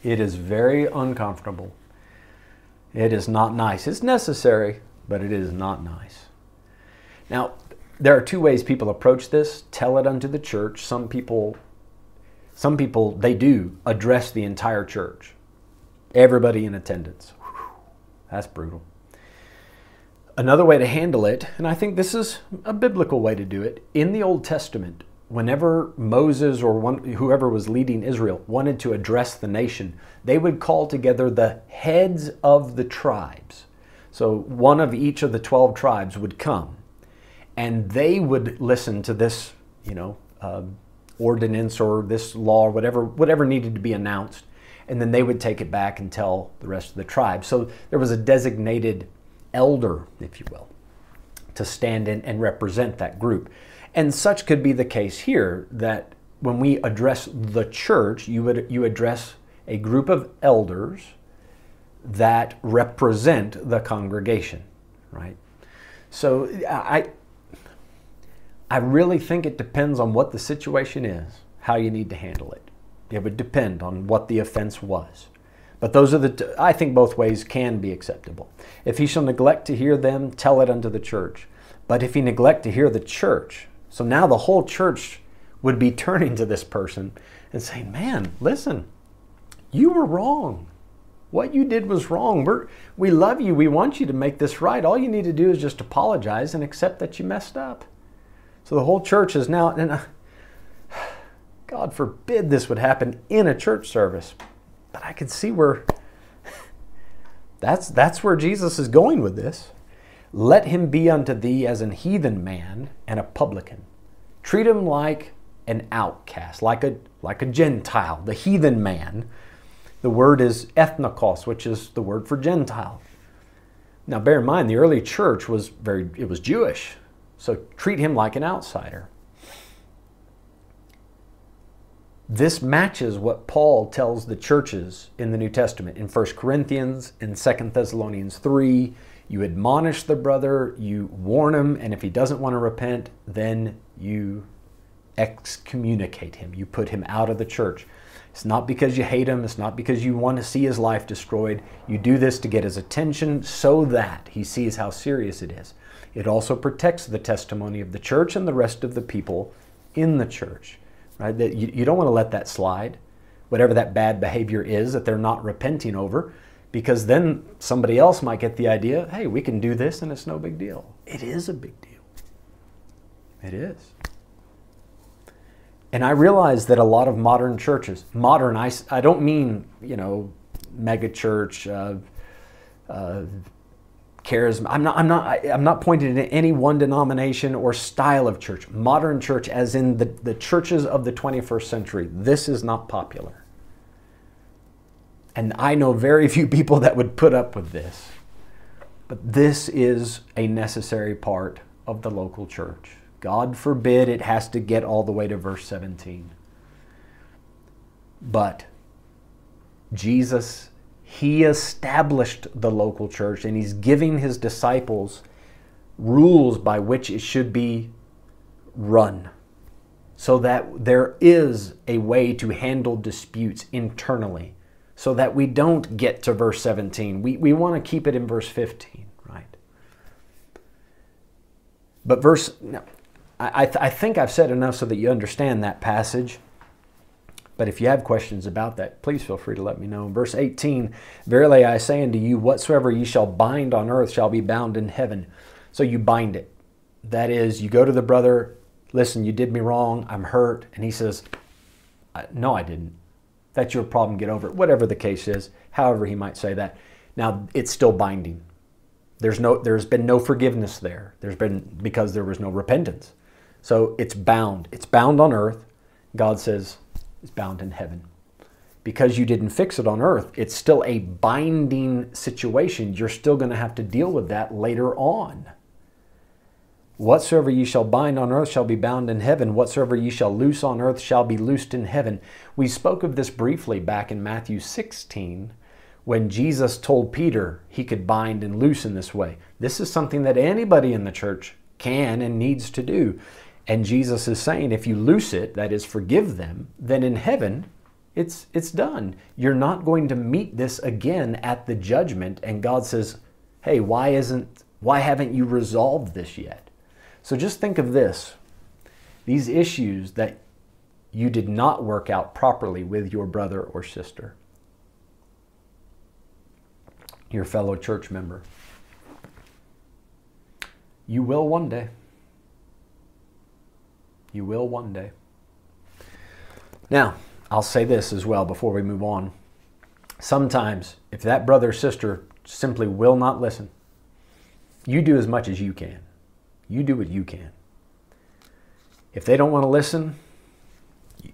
It is very uncomfortable. It is not nice. It's necessary, but it is not nice. Now, there are two ways people approach this tell it unto the church. Some people some people, they do address the entire church, everybody in attendance. That's brutal. Another way to handle it, and I think this is a biblical way to do it, in the Old Testament, whenever Moses or one, whoever was leading Israel wanted to address the nation, they would call together the heads of the tribes. So one of each of the 12 tribes would come and they would listen to this, you know, uh, ordinance or this law or whatever, whatever needed to be announced. And then they would take it back and tell the rest of the tribe. So there was a designated elder, if you will, to stand in and represent that group. And such could be the case here that when we address the church, you would you address a group of elders that represent the congregation, right? So I I really think it depends on what the situation is, how you need to handle it. It would depend on what the offense was. But those are the, t- I think both ways can be acceptable. If he shall neglect to hear them, tell it unto the church. But if he neglect to hear the church, so now the whole church would be turning to this person and saying, Man, listen, you were wrong. What you did was wrong. We're, we love you. We want you to make this right. All you need to do is just apologize and accept that you messed up. So the whole church is now, and uh, God forbid this would happen in a church service. But I could see where that's, that's where Jesus is going with this. Let him be unto thee as an heathen man and a publican. Treat him like an outcast, like a, like a Gentile, the heathen man. The word is ethnikos, which is the word for Gentile. Now bear in mind, the early church was very, it was Jewish. So treat him like an outsider. This matches what Paul tells the churches in the New Testament. In 1 Corinthians, in 2 Thessalonians 3, you admonish the brother, you warn him, and if he doesn't want to repent, then you excommunicate him. You put him out of the church. It's not because you hate him, it's not because you want to see his life destroyed. You do this to get his attention so that he sees how serious it is. It also protects the testimony of the church and the rest of the people in the church right? That you, you don't want to let that slide, whatever that bad behavior is that they're not repenting over, because then somebody else might get the idea, hey, we can do this and it's no big deal. It is a big deal. It is. And I realize that a lot of modern churches, modern, I, I don't mean, you know, mega church, uh, uh, charisma. I'm not, I'm not, I'm not pointing to any one denomination or style of church. Modern church, as in the, the churches of the 21st century, this is not popular. And I know very few people that would put up with this. But this is a necessary part of the local church. God forbid it has to get all the way to verse 17. But Jesus he established the local church and he's giving his disciples rules by which it should be run so that there is a way to handle disputes internally so that we don't get to verse 17 we, we want to keep it in verse 15 right? But verse I, I, I think i've said enough so that you understand that passage but if you have questions about that, please feel free to let me know. In Verse 18 Verily I say unto you, whatsoever ye shall bind on earth shall be bound in heaven. So you bind it. That is, you go to the brother, listen, you did me wrong, I'm hurt. And he says, No, I didn't. That's your problem, get over it. Whatever the case is, however he might say that. Now, it's still binding. There's, no, there's been no forgiveness there. There's been, because there was no repentance. So it's bound. It's bound on earth. God says, is bound in heaven. Because you didn't fix it on earth, it's still a binding situation. You're still going to have to deal with that later on. Whatsoever ye shall bind on earth shall be bound in heaven. Whatsoever ye shall loose on earth shall be loosed in heaven. We spoke of this briefly back in Matthew 16 when Jesus told Peter he could bind and loose in this way. This is something that anybody in the church can and needs to do. And Jesus is saying, if you loose it, that is, forgive them, then in heaven, it's, it's done. You're not going to meet this again at the judgment. And God says, hey, why isn't, why haven't you resolved this yet? So just think of this these issues that you did not work out properly with your brother or sister, your fellow church member. You will one day. You will one day. Now, I'll say this as well before we move on. Sometimes, if that brother or sister simply will not listen, you do as much as you can. You do what you can. If they don't want to listen,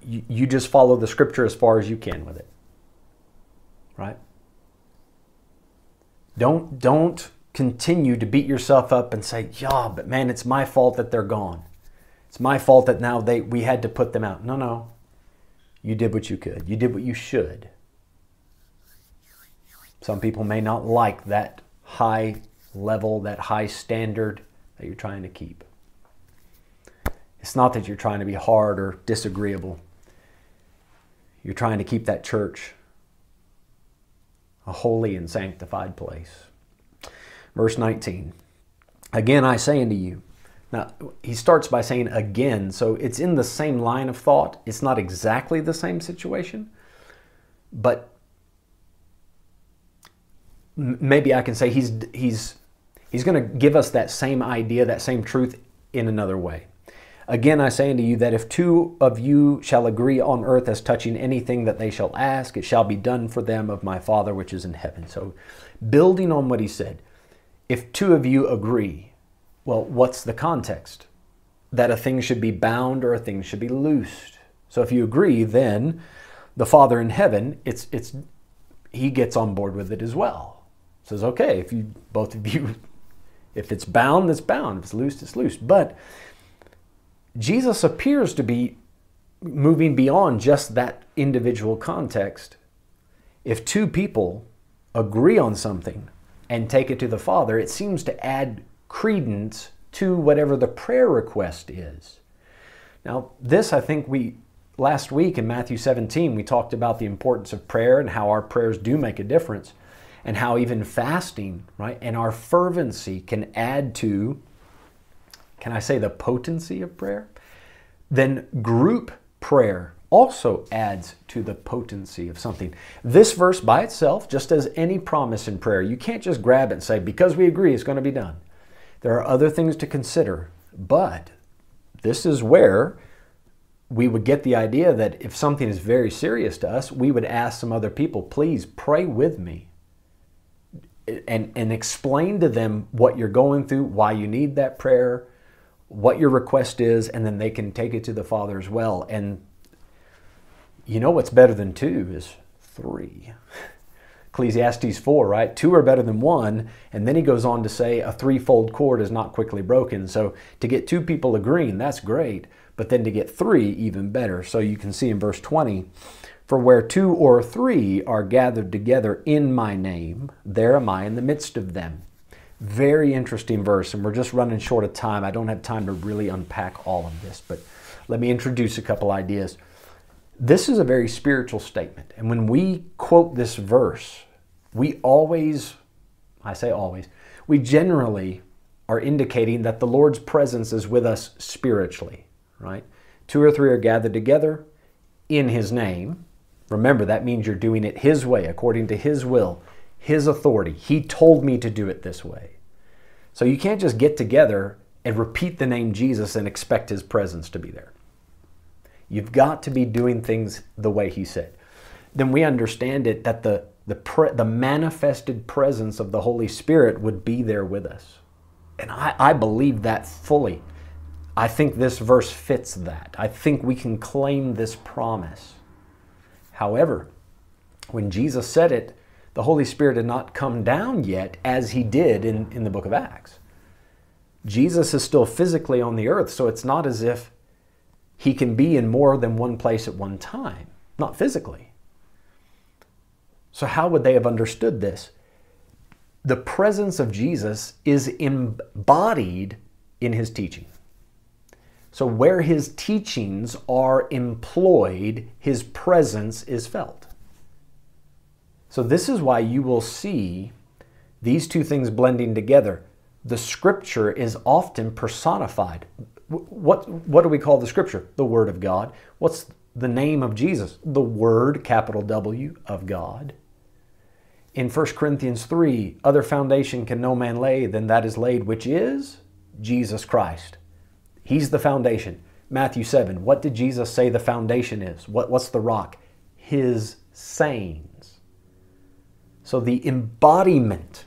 you, you just follow the scripture as far as you can with it. Right? Don't don't continue to beat yourself up and say, "Yeah, but man, it's my fault that they're gone. It's my fault that now they we had to put them out." No, no. You did what you could. You did what you should. Some people may not like that high level, that high standard that you're trying to keep. It's not that you're trying to be hard or disagreeable. You're trying to keep that church a holy and sanctified place. Verse 19 Again, I say unto you, now, he starts by saying again, so it's in the same line of thought. It's not exactly the same situation, but maybe I can say he's, he's, he's going to give us that same idea, that same truth in another way. Again, I say unto you that if two of you shall agree on earth as touching anything that they shall ask, it shall be done for them of my Father which is in heaven. So, building on what he said, if two of you agree, well, what's the context? That a thing should be bound or a thing should be loosed. So, if you agree, then the Father in heaven, it's, it's, he gets on board with it as well. Says, okay, if you both of you, if it's bound, it's bound. If it's loosed, it's loosed. But Jesus appears to be moving beyond just that individual context. If two people agree on something and take it to the Father, it seems to add credence to whatever the prayer request is. Now, this I think we last week in Matthew 17 we talked about the importance of prayer and how our prayers do make a difference and how even fasting, right, and our fervency can add to can I say the potency of prayer? Then group prayer also adds to the potency of something. This verse by itself, just as any promise in prayer, you can't just grab it and say, because we agree it's going to be done. There are other things to consider, but this is where we would get the idea that if something is very serious to us, we would ask some other people, please pray with me and, and explain to them what you're going through, why you need that prayer, what your request is, and then they can take it to the Father as well. And you know what's better than two is three. Ecclesiastes 4, right? Two are better than one. And then he goes on to say a threefold cord is not quickly broken. So to get two people agreeing, that's great. But then to get three, even better. So you can see in verse 20, for where two or three are gathered together in my name, there am I in the midst of them. Very interesting verse, and we're just running short of time. I don't have time to really unpack all of this, but let me introduce a couple ideas. This is a very spiritual statement, and when we quote this verse, we always, I say always, we generally are indicating that the Lord's presence is with us spiritually, right? Two or three are gathered together in His name. Remember, that means you're doing it His way, according to His will. His authority. He told me to do it this way. So you can't just get together and repeat the name Jesus and expect his presence to be there. You've got to be doing things the way he said. Then we understand it that the, the, pre, the manifested presence of the Holy Spirit would be there with us. And I, I believe that fully. I think this verse fits that. I think we can claim this promise. However, when Jesus said it, the Holy Spirit had not come down yet as he did in, in the book of Acts. Jesus is still physically on the earth, so it's not as if he can be in more than one place at one time, not physically. So, how would they have understood this? The presence of Jesus is embodied in his teaching. So, where his teachings are employed, his presence is felt. So, this is why you will see these two things blending together. The scripture is often personified. What, what do we call the scripture? The Word of God. What's the name of Jesus? The Word, capital W, of God. In 1 Corinthians 3, other foundation can no man lay than that is laid, which is Jesus Christ. He's the foundation. Matthew 7, what did Jesus say the foundation is? What, what's the rock? His sayings. So the embodiment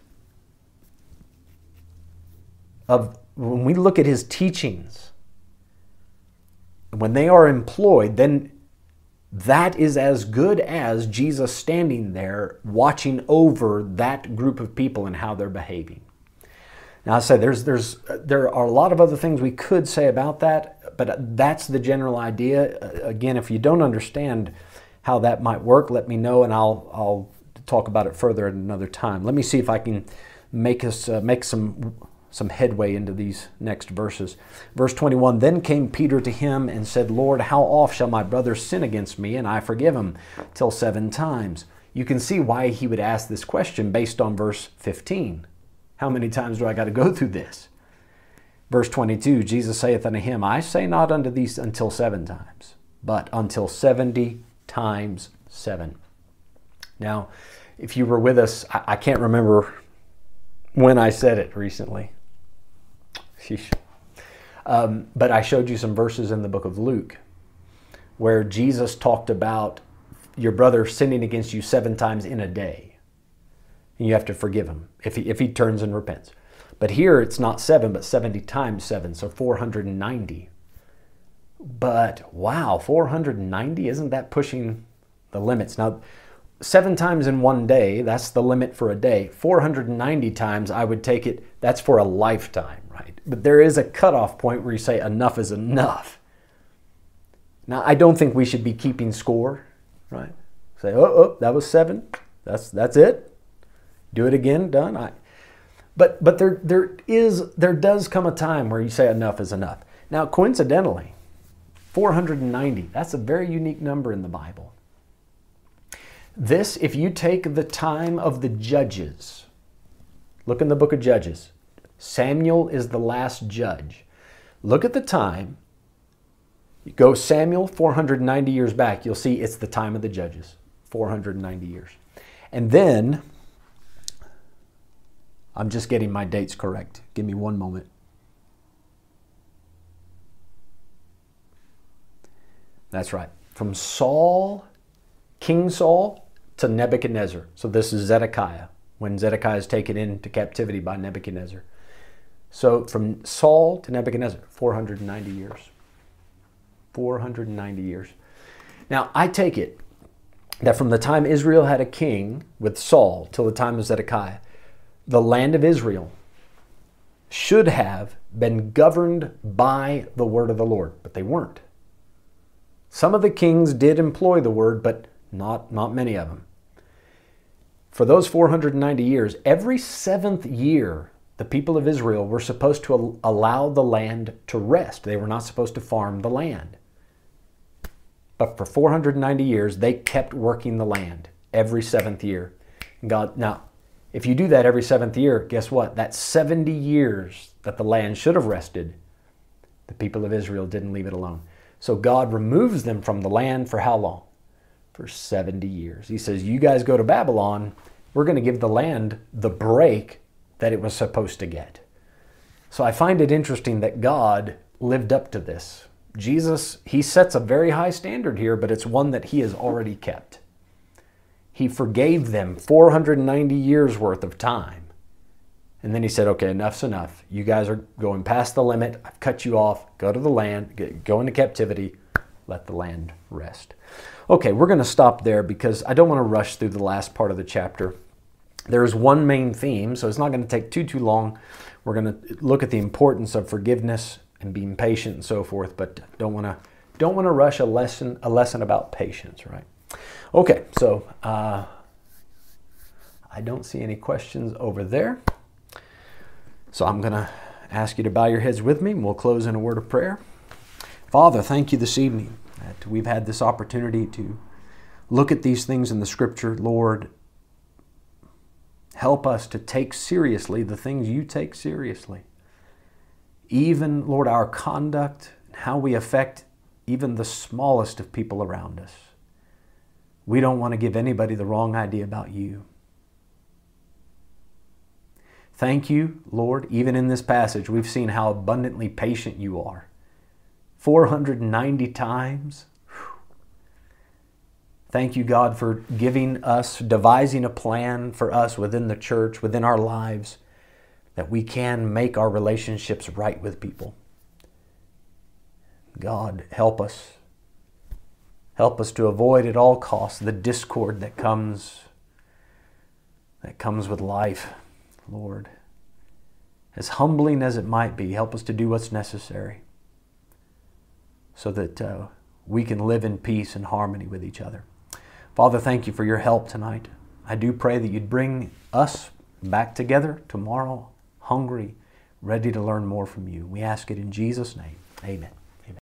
of when we look at his teachings, when they are employed, then that is as good as Jesus standing there watching over that group of people and how they're behaving. Now I say there's there's there are a lot of other things we could say about that, but that's the general idea. Again, if you don't understand how that might work, let me know and I'll I'll talk about it further at another time. Let me see if I can make us uh, make some some headway into these next verses. Verse 21 Then came Peter to him and said, Lord, how oft shall my brother sin against me and I forgive him? Till seven times. You can see why he would ask this question based on verse 15. How many times do I got to go through this? Verse 22 Jesus saith unto him, I say not unto thee until seven times, but until 70 times seven. Now, if you were with us, I, can't remember when I said it recently. Um, but I showed you some verses in the book of Luke where Jesus talked about your brother sinning against you seven times in a day. And you have to forgive him if he, if he turns and repents. But here it's not seven, but 70 times seven, so 490. But wow, 490, isn't that pushing the limits? Now, seven times in one day, that's the limit for a day. 490 times, I would take it, that's for a lifetime right? But there is a cutoff point where you say enough is enough. Now, I don't think we should be keeping score, right? Say, oh, oh that was seven. That's that's it. Do it again. Done. I, but but there there is there does come a time where you say enough is enough. Now, coincidentally, 490. That's a very unique number in the Bible. This, if you take the time of the judges, look in the book of Judges, Samuel is the last judge. Look at the time. You go Samuel 490 years back, you'll see it's the time of the judges, 490 years. And then, I'm just getting my dates correct. Give me one moment. That's right. From Saul, King Saul, to Nebuchadnezzar. So this is Zedekiah, when Zedekiah is taken into captivity by Nebuchadnezzar. So from Saul to Nebuchadnezzar, 490 years. 490 years. Now, I take it that from the time Israel had a king with Saul till the time of Zedekiah, the land of Israel should have been governed by the word of the Lord, but they weren't. Some of the kings did employ the word, but not, not many of them. For those 490 years, every seventh year the people of Israel were supposed to allow the land to rest. They were not supposed to farm the land. But for 490 years, they kept working the land every seventh year. God, now, if you do that every seventh year, guess what? That 70 years that the land should have rested, the people of Israel didn't leave it alone. So God removes them from the land for how long? For 70 years. He says, You guys go to Babylon, we're going to give the land the break that it was supposed to get. So I find it interesting that God lived up to this. Jesus, he sets a very high standard here, but it's one that he has already kept. He forgave them 490 years worth of time. And then he said, okay, enough's enough. You guys are going past the limit. I've cut you off. Go to the land, go into captivity, let the land rest. Okay, we're going to stop there because I don't want to rush through the last part of the chapter. There's one main theme, so it's not going to take too, too long. We're going to look at the importance of forgiveness and being patient and so forth, but don't want to don't want to rush a lesson a lesson about patience, right? Okay, so uh, I don't see any questions over there. So I'm going to ask you to bow your heads with me and we'll close in a word of prayer. Father, thank you this evening that we've had this opportunity to look at these things in the scripture, Lord, Help us to take seriously the things you take seriously. Even, Lord, our conduct, and how we affect even the smallest of people around us. We don't want to give anybody the wrong idea about you. Thank you, Lord. Even in this passage, we've seen how abundantly patient you are. 490 times. Thank you, God, for giving us, devising a plan for us within the church, within our lives, that we can make our relationships right with people. God, help us. Help us to avoid at all costs the discord that comes that comes with life, Lord. As humbling as it might be, help us to do what's necessary so that uh, we can live in peace and harmony with each other. Father, thank you for your help tonight. I do pray that you'd bring us back together tomorrow, hungry, ready to learn more from you. We ask it in Jesus' name. Amen.